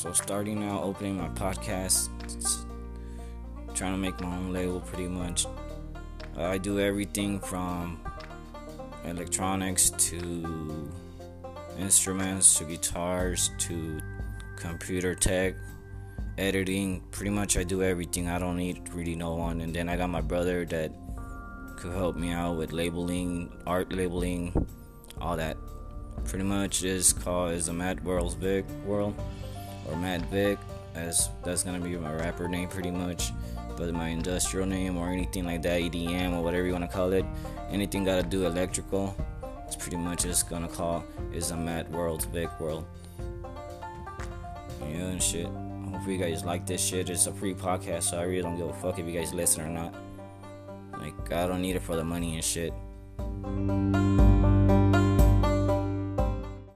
So starting out opening my podcast, trying to make my own label pretty much. Uh, I do everything from electronics to instruments to guitars to computer tech, editing. Pretty much I do everything. I don't need really no one. And then I got my brother that could help me out with labeling, art labeling, all that. Pretty much this call is a Mad World's Vic World or Mad Vic as that's gonna be my rapper name pretty much. But my industrial name or anything like that, EDM or whatever you wanna call it, anything gotta do electrical, it's pretty much just gonna call is a Mad World's Vic World. Yeah and shit. Hopefully you guys like this shit. It's a free podcast, so I really don't give a fuck if you guys listen or not. Like I don't need it for the money and shit.